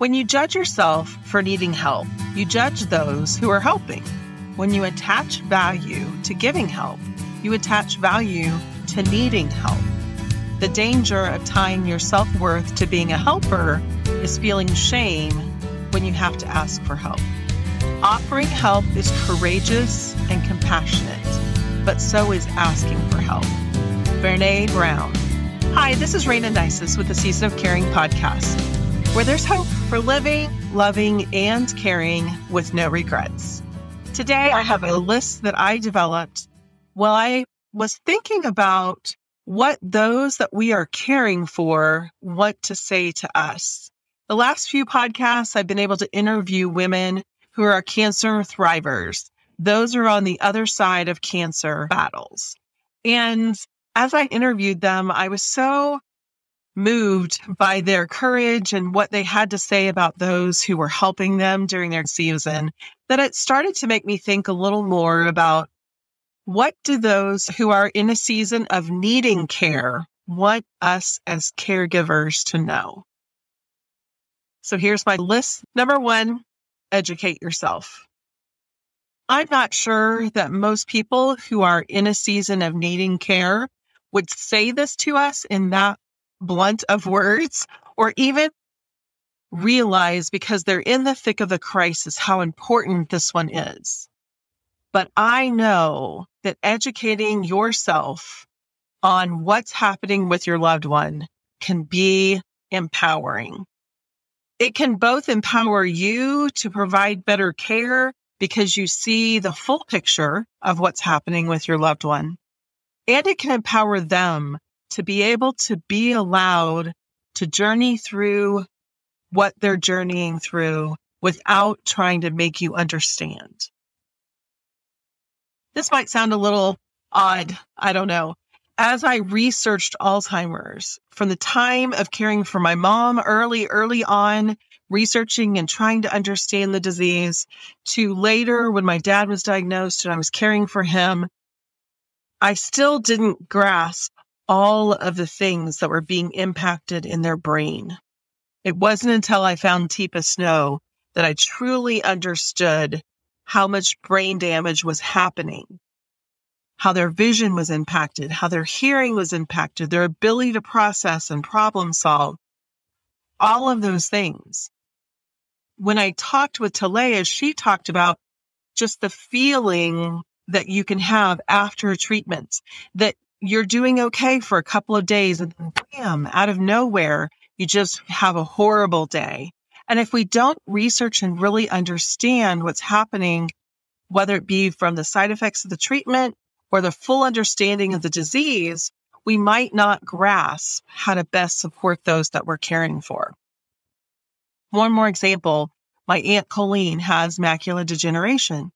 When you judge yourself for needing help, you judge those who are helping. When you attach value to giving help, you attach value to needing help. The danger of tying your self worth to being a helper is feeling shame when you have to ask for help. Offering help is courageous and compassionate, but so is asking for help. Brene Brown. Hi, this is Rayna Neises with the Season of Caring podcast, where there's hope for living, loving, and caring with no regrets. Today, I have a list that I developed while I was thinking about what those that we are caring for want to say to us. The last few podcasts, I've been able to interview women who are cancer thrivers. Those are on the other side of cancer battles. And as I interviewed them, I was so moved by their courage and what they had to say about those who were helping them during their season that it started to make me think a little more about what do those who are in a season of needing care want us as caregivers to know? So here's my list. Number one, educate yourself. I'm not sure that most people who are in a season of needing care would say this to us in that blunt of words or even realize because they're in the thick of the crisis how important this one is. But I know that educating yourself on what's happening with your loved one can be empowering. It can both empower you to provide better care because you see the full picture of what's happening with your loved one. And it can empower them to be able to be allowed to journey through what they're journeying through without trying to make you understand. This might sound a little odd. I don't know. As I researched Alzheimer's from the time of caring for my mom early, early on, researching and trying to understand the disease to later when my dad was diagnosed and I was caring for him, I still didn't grasp all of the things that were being impacted in their brain. It wasn't until I found Teepa Snow that I truly understood how much brain damage was happening, how their vision was impacted, how their hearing was impacted, their ability to process and problem solve, all of those things. When I talked with Talea, she talked about just the feeling that you can have after a treatment, that you're doing okay for a couple of days and then bam, out of nowhere, you just have a horrible day. And if we don't research and really understand what's happening, whether it be from the side effects of the treatment or the full understanding of the disease, we might not grasp how to best support those that we're caring for. One more example my Aunt Colleen has macular degeneration.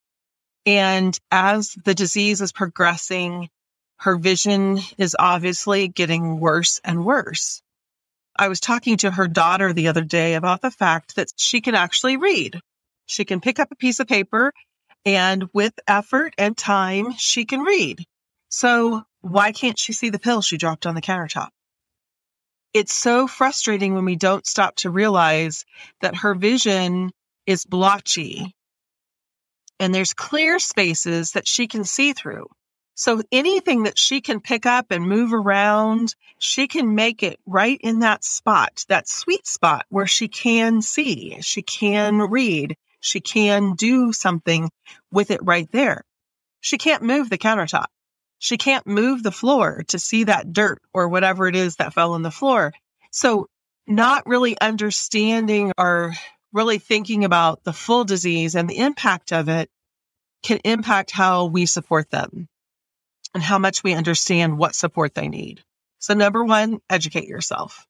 And as the disease is progressing, her vision is obviously getting worse and worse. I was talking to her daughter the other day about the fact that she can actually read. She can pick up a piece of paper and with effort and time, she can read. So why can't she see the pill she dropped on the countertop? It's so frustrating when we don't stop to realize that her vision is blotchy and there's clear spaces that she can see through. So anything that she can pick up and move around, she can make it right in that spot, that sweet spot where she can see, she can read, she can do something with it right there. She can't move the countertop. She can't move the floor to see that dirt or whatever it is that fell on the floor. So not really understanding or really thinking about the full disease and the impact of it can impact how we support them and how much we understand what support they need. So number one, educate yourself.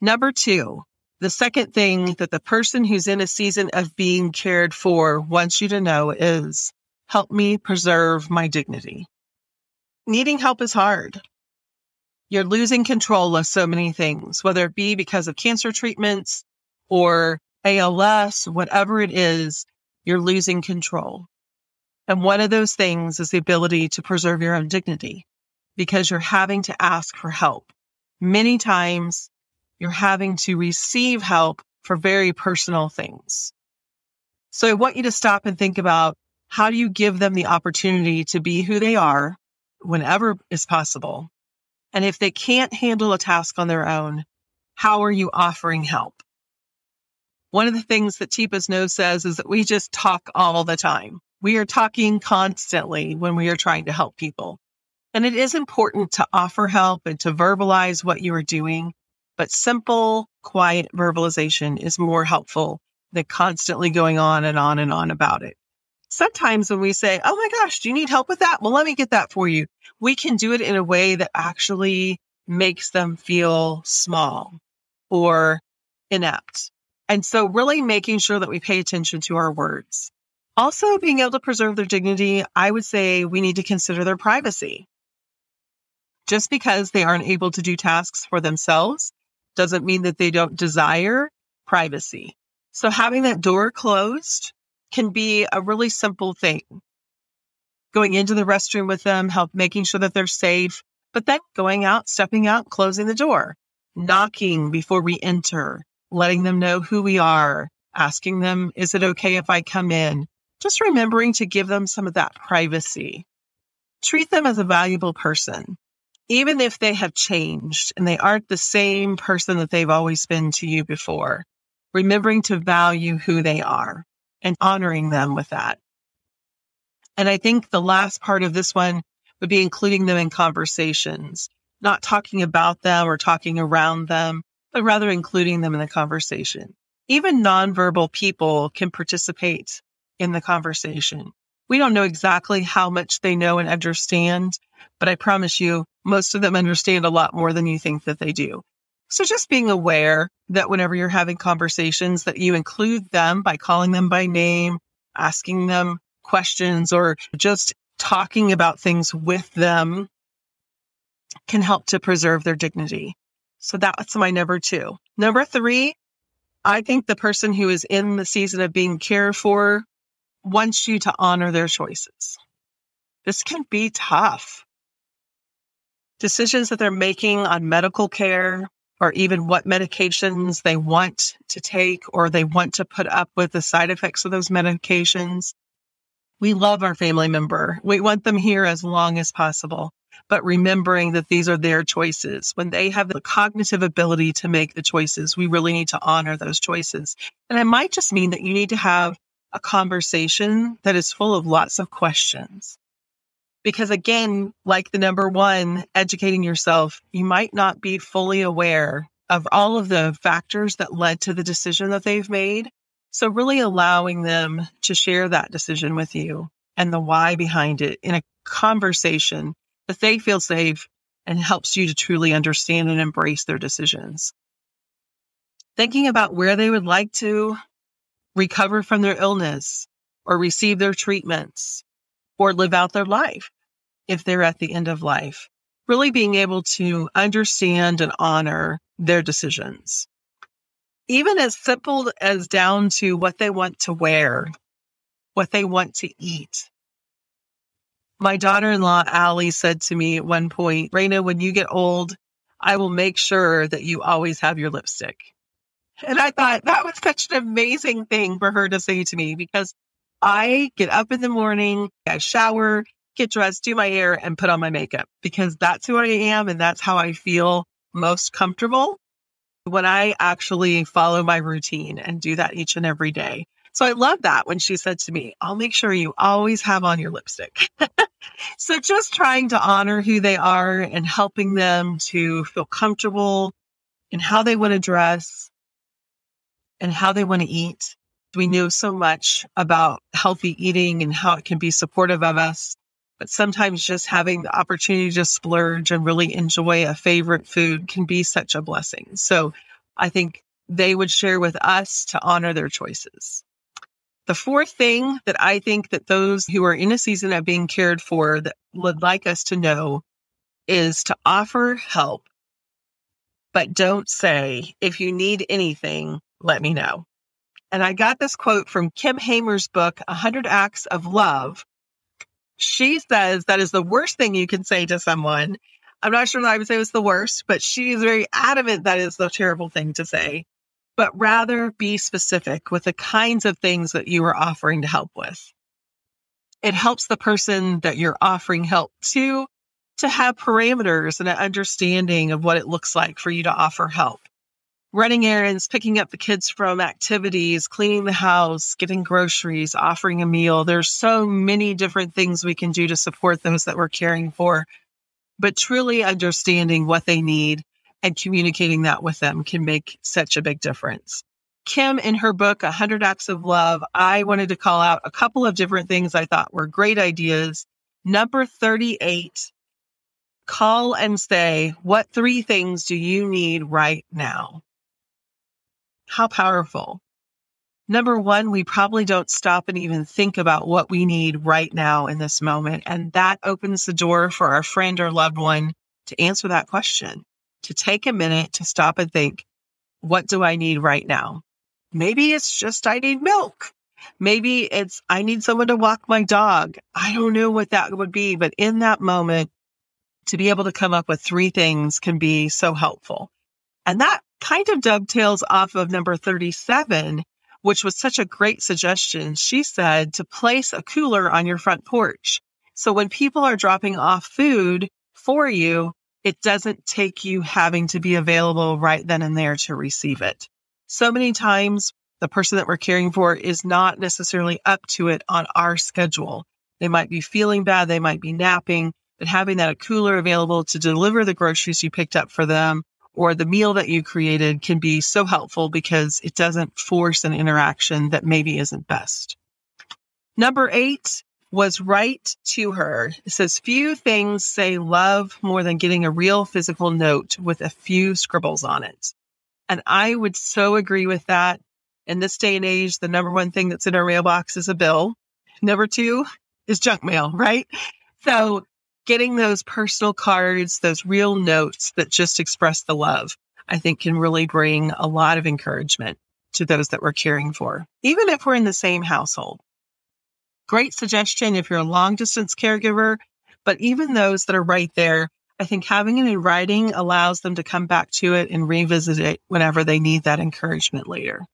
Number two, the second thing that the person who's in a season of being cared for wants you to know is help me preserve my dignity. Needing help is hard. You're losing control of so many things, whether it be because of cancer treatments or ALS, whatever it is, you're losing control. And one of those things is the ability to preserve your own dignity because you're having to ask for help. Many times you're having to receive help for very personal things. So I want you to stop and think about how do you give them the opportunity to be who they are whenever is possible? And if they can't handle a task on their own, how are you offering help? One of the things that Teepa Snow says is that we just talk all the time. We are talking constantly when we are trying to help people. And it is important to offer help and to verbalize what you are doing, but simple, quiet verbalization is more helpful than constantly going on and on and on about it. Sometimes when we say, Oh my gosh, do you need help with that? Well, let me get that for you. We can do it in a way that actually makes them feel small or inept. And so really making sure that we pay attention to our words. Also being able to preserve their dignity, I would say we need to consider their privacy. Just because they aren't able to do tasks for themselves doesn't mean that they don't desire privacy. So having that door closed can be a really simple thing. Going into the restroom with them, help making sure that they're safe, but then going out, stepping out, closing the door, knocking before we enter, letting them know who we are, asking them, is it okay if I come in? Just remembering to give them some of that privacy. Treat them as a valuable person even if they have changed and they aren't the same person that they've always been to you before, remembering to value who they are and honoring them with that. And I think the last part of this one would be including them in conversations, not talking about them or talking around them, but rather including them in the conversation. Even nonverbal people can participate in the conversation. We don't know exactly how much they know and understand, but I promise you, most of them understand a lot more than you think that they do. So just being aware that whenever you're having conversations that you include them by calling them by name, asking them questions or just talking about things with them can help to preserve their dignity. So that's my number two. Number three, I think the person who is in the season of being cared for wants you to honor their choices. This can be tough decisions that they're making on medical care or even what medications they want to take or they want to put up with the side effects of those medications. We love our family member. We want them here as long as possible, but remembering that these are their choices. When they have the cognitive ability to make the choices, we really need to honor those choices. And it might just mean that you need to have a conversation that is full of lots of questions. Because again, like the number one, educating yourself, you might not be fully aware of all of the factors that led to the decision that they've made. So really allowing them to share that decision with you and the why behind it in a conversation that they feel safe and helps you to truly understand and embrace their decisions. Thinking about where they would like to recover from their illness or receive their treatments or live out their life if they're at the end of life. Really being able to understand and honor their decisions. Even as simple as down to what they want to wear, what they want to eat. My daughter in law, Allie, said to me at one point, Rayna, when you get old, I will make sure that you always have your lipstick. And I thought that was such an amazing thing for her to say to me because I get up in the morning, I shower, get dressed, do my hair, and put on my makeup because that's who I am and that's how I feel most comfortable when I actually follow my routine and do that each and every day. So I love that when she said to me, I'll make sure you always have on your lipstick. so just trying to honor who they are and helping them to feel comfortable in how they want to dress and how they want to eat we know so much about healthy eating and how it can be supportive of us. But sometimes just having the opportunity to splurge and really enjoy a favorite food can be such a blessing. So I think they would share with us to honor their choices. The fourth thing that I think that those who are in a season of being cared for that would like us to know is to offer help, but don't say, if you need anything, let me know. And I got this quote from Kim Hamer's book, 100 Acts of Love. She says that is the worst thing you can say to someone. I'm not sure that I would say it was the worst, but she is very adamant that is the terrible thing to say. but rather be specific with the kinds of things that you are offering to help with. It helps the person that you're offering help to to have parameters and an understanding of what it looks like for you to offer help. Running errands, picking up the kids from activities, cleaning the house, getting groceries, offering a meal. There's so many different things we can do to support those that we're caring for. But truly understanding what they need and communicating that with them can make such a big difference. Kim, in her book, 100 Acts of Love, I wanted to call out a couple of different things I thought were great ideas. Number 38, call and say, What three things do you need right now? How powerful. Number one, we probably don't stop and even think about what we need right now in this moment. And that opens the door for our friend or loved one to answer that question to take a minute to stop and think, what do I need right now? Maybe it's just I need milk. Maybe it's I need someone to walk my dog. I don't know what that would be, but in that moment, to be able to come up with three things can be so helpful. And that kind of dovetails off of number 37, which was such a great suggestion. She said to place a cooler on your front porch. So when people are dropping off food for you, it doesn't take you having to be available right then and there to receive it. So many times, the person that we're caring for is not necessarily up to it on our schedule. They might be feeling bad, they might be napping, but having that cooler available to deliver the groceries you picked up for them or the meal that you created can be so helpful because it doesn't force an interaction that maybe isn't best. Number eight, was right to her. It says, Few things say love more than getting a real physical note with a few scribbles on it. And I would so agree with that. In this day and age, the number one thing that's in our mailbox is a bill. Number two is junk mail, right? So getting those personal cards, those real notes that just express the love, I think can really bring a lot of encouragement to those that we're caring for, even if we're in the same household. Great suggestion if you're a long distance caregiver, but even those that are right there, I think having it in writing allows them to come back to it and revisit it whenever they need that encouragement later.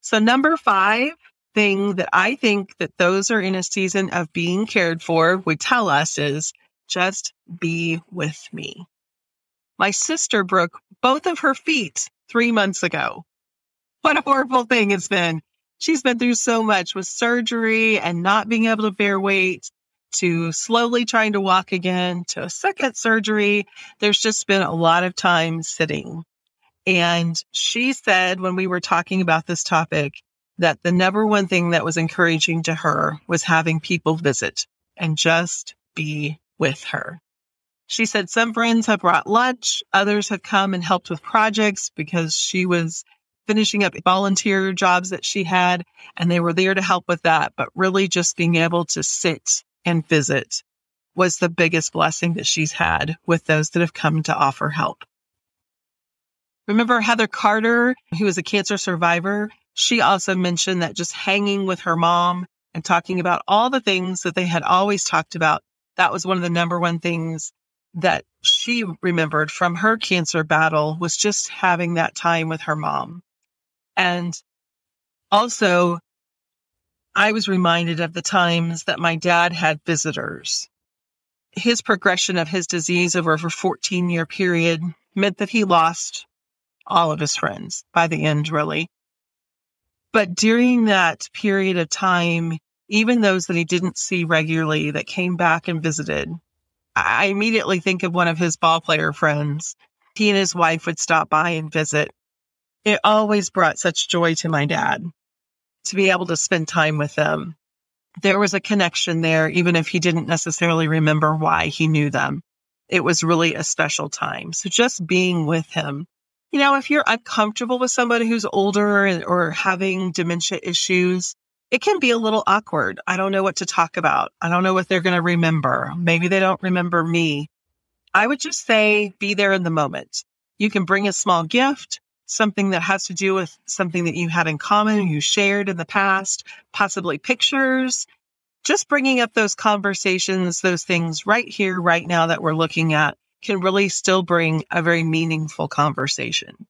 So number five thing that I think that those are in a season of being cared for would tell us is just be with me. My sister broke both of her feet three months ago. What a horrible thing it's been she's been through so much with surgery and not being able to bear weight to slowly trying to walk again to a second surgery. There's just been a lot of time sitting. And she said when we were talking about this topic that the number one thing that was encouraging to her was having people visit and just be with her. She said some friends have brought lunch, others have come and helped with projects because she was finishing up volunteer jobs that she had, and they were there to help with that. But really, just being able to sit and visit was the biggest blessing that she's had with those that have come to offer help. Remember Heather Carter, who was a cancer survivor? She also mentioned that just hanging with her mom and talking about all the things that they had always talked about, that was one of the number one things that she remembered from her cancer battle was just having that time with her mom. And also, I was reminded of the times that my dad had visitors. His progression of his disease over a 14 year period meant that he lost all of his friends by the end, really. But during that period of time, even those that he didn't see regularly that came back and visited, I immediately think of one of his ball player friends. He and his wife would stop by and visit it always brought such joy to my dad to be able to spend time with them. There was a connection there, even if he didn't necessarily remember why he knew them. It was really a special time. So just being with him. You know, if you're uncomfortable with somebody who's older or having dementia issues, it can be a little awkward. I don't know what to talk about. I don't know what they're going to remember. Maybe they don't remember me. I would just say be there in the moment. You can bring a small gift something that has to do with something that you had in common, you shared in the past, possibly pictures. Just bringing up those conversations, those things right here, right now that we're looking at can really still bring a very meaningful conversation.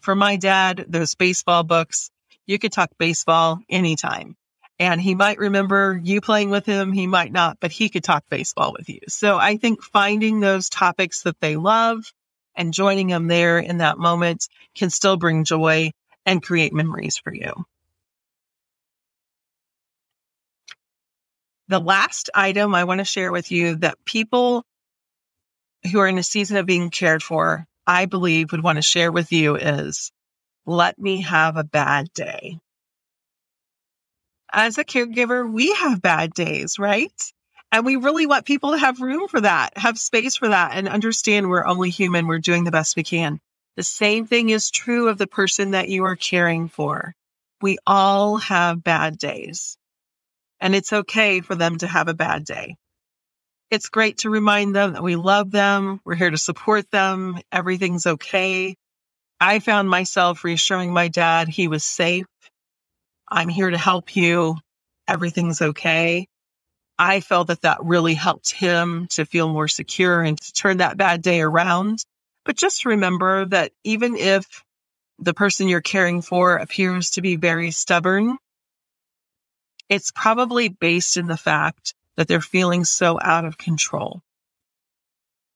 For my dad, those baseball books, you could talk baseball anytime. And he might remember you playing with him, he might not, but he could talk baseball with you. So I think finding those topics that they love and joining them there in that moment can still bring joy and create memories for you. The last item I want to share with you that people who are in a season of being cared for, I believe would want to share with you is let me have a bad day. As a caregiver, we have bad days, right? And we really want people to have room for that, have space for that, and understand we're only human. We're doing the best we can. The same thing is true of the person that you are caring for. We all have bad days, and it's okay for them to have a bad day. It's great to remind them that we love them. We're here to support them. Everything's okay. I found myself reassuring my dad he was safe. I'm here to help you. Everything's okay. I felt that that really helped him to feel more secure and to turn that bad day around. But just remember that even if the person you're caring for appears to be very stubborn, it's probably based in the fact that they're feeling so out of control.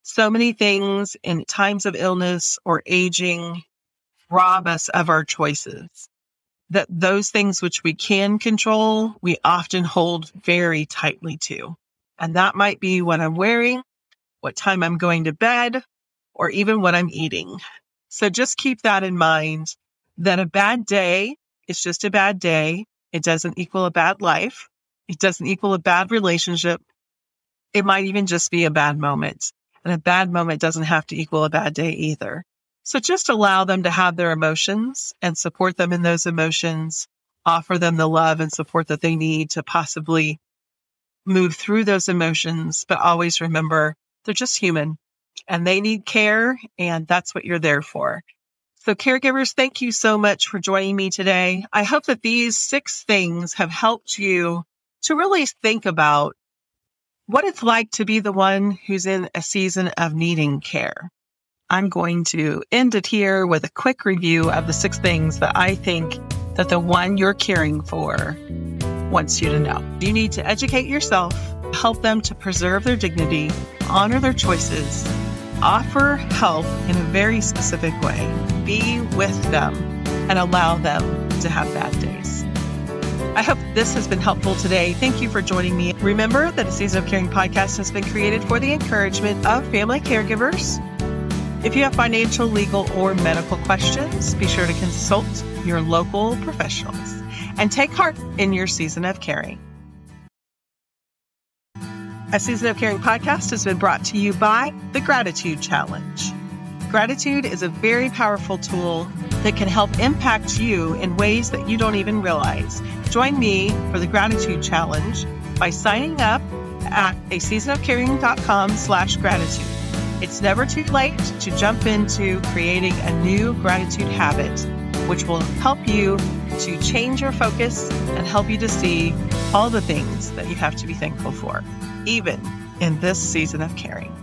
So many things in times of illness or aging rob us of our choices. That those things which we can control, we often hold very tightly to. And that might be what I'm wearing, what time I'm going to bed, or even what I'm eating. So just keep that in mind that a bad day is just a bad day. It doesn't equal a bad life. It doesn't equal a bad relationship. It might even just be a bad moment. And a bad moment doesn't have to equal a bad day either. So just allow them to have their emotions and support them in those emotions, offer them the love and support that they need to possibly move through those emotions. But always remember they're just human and they need care. And that's what you're there for. So caregivers, thank you so much for joining me today. I hope that these six things have helped you to really think about what it's like to be the one who's in a season of needing care. I'm going to end it here with a quick review of the six things that I think that the one you're caring for wants you to know. You need to educate yourself, help them to preserve their dignity, honor their choices, offer help in a very specific way, be with them, and allow them to have bad days. I hope this has been helpful today. Thank you for joining me. Remember that a Season of Caring podcast has been created for the encouragement of family caregivers. If you have financial, legal, or medical questions, be sure to consult your local professionals and take heart in your season of caring. A Season of Caring podcast has been brought to you by the Gratitude Challenge. Gratitude is a very powerful tool that can help impact you in ways that you don't even realize. Join me for the Gratitude Challenge by signing up at a seasonofcaring.com slash gratitude. It's never too late to jump into creating a new gratitude habit, which will help you to change your focus and help you to see all the things that you have to be thankful for, even in this season of caring.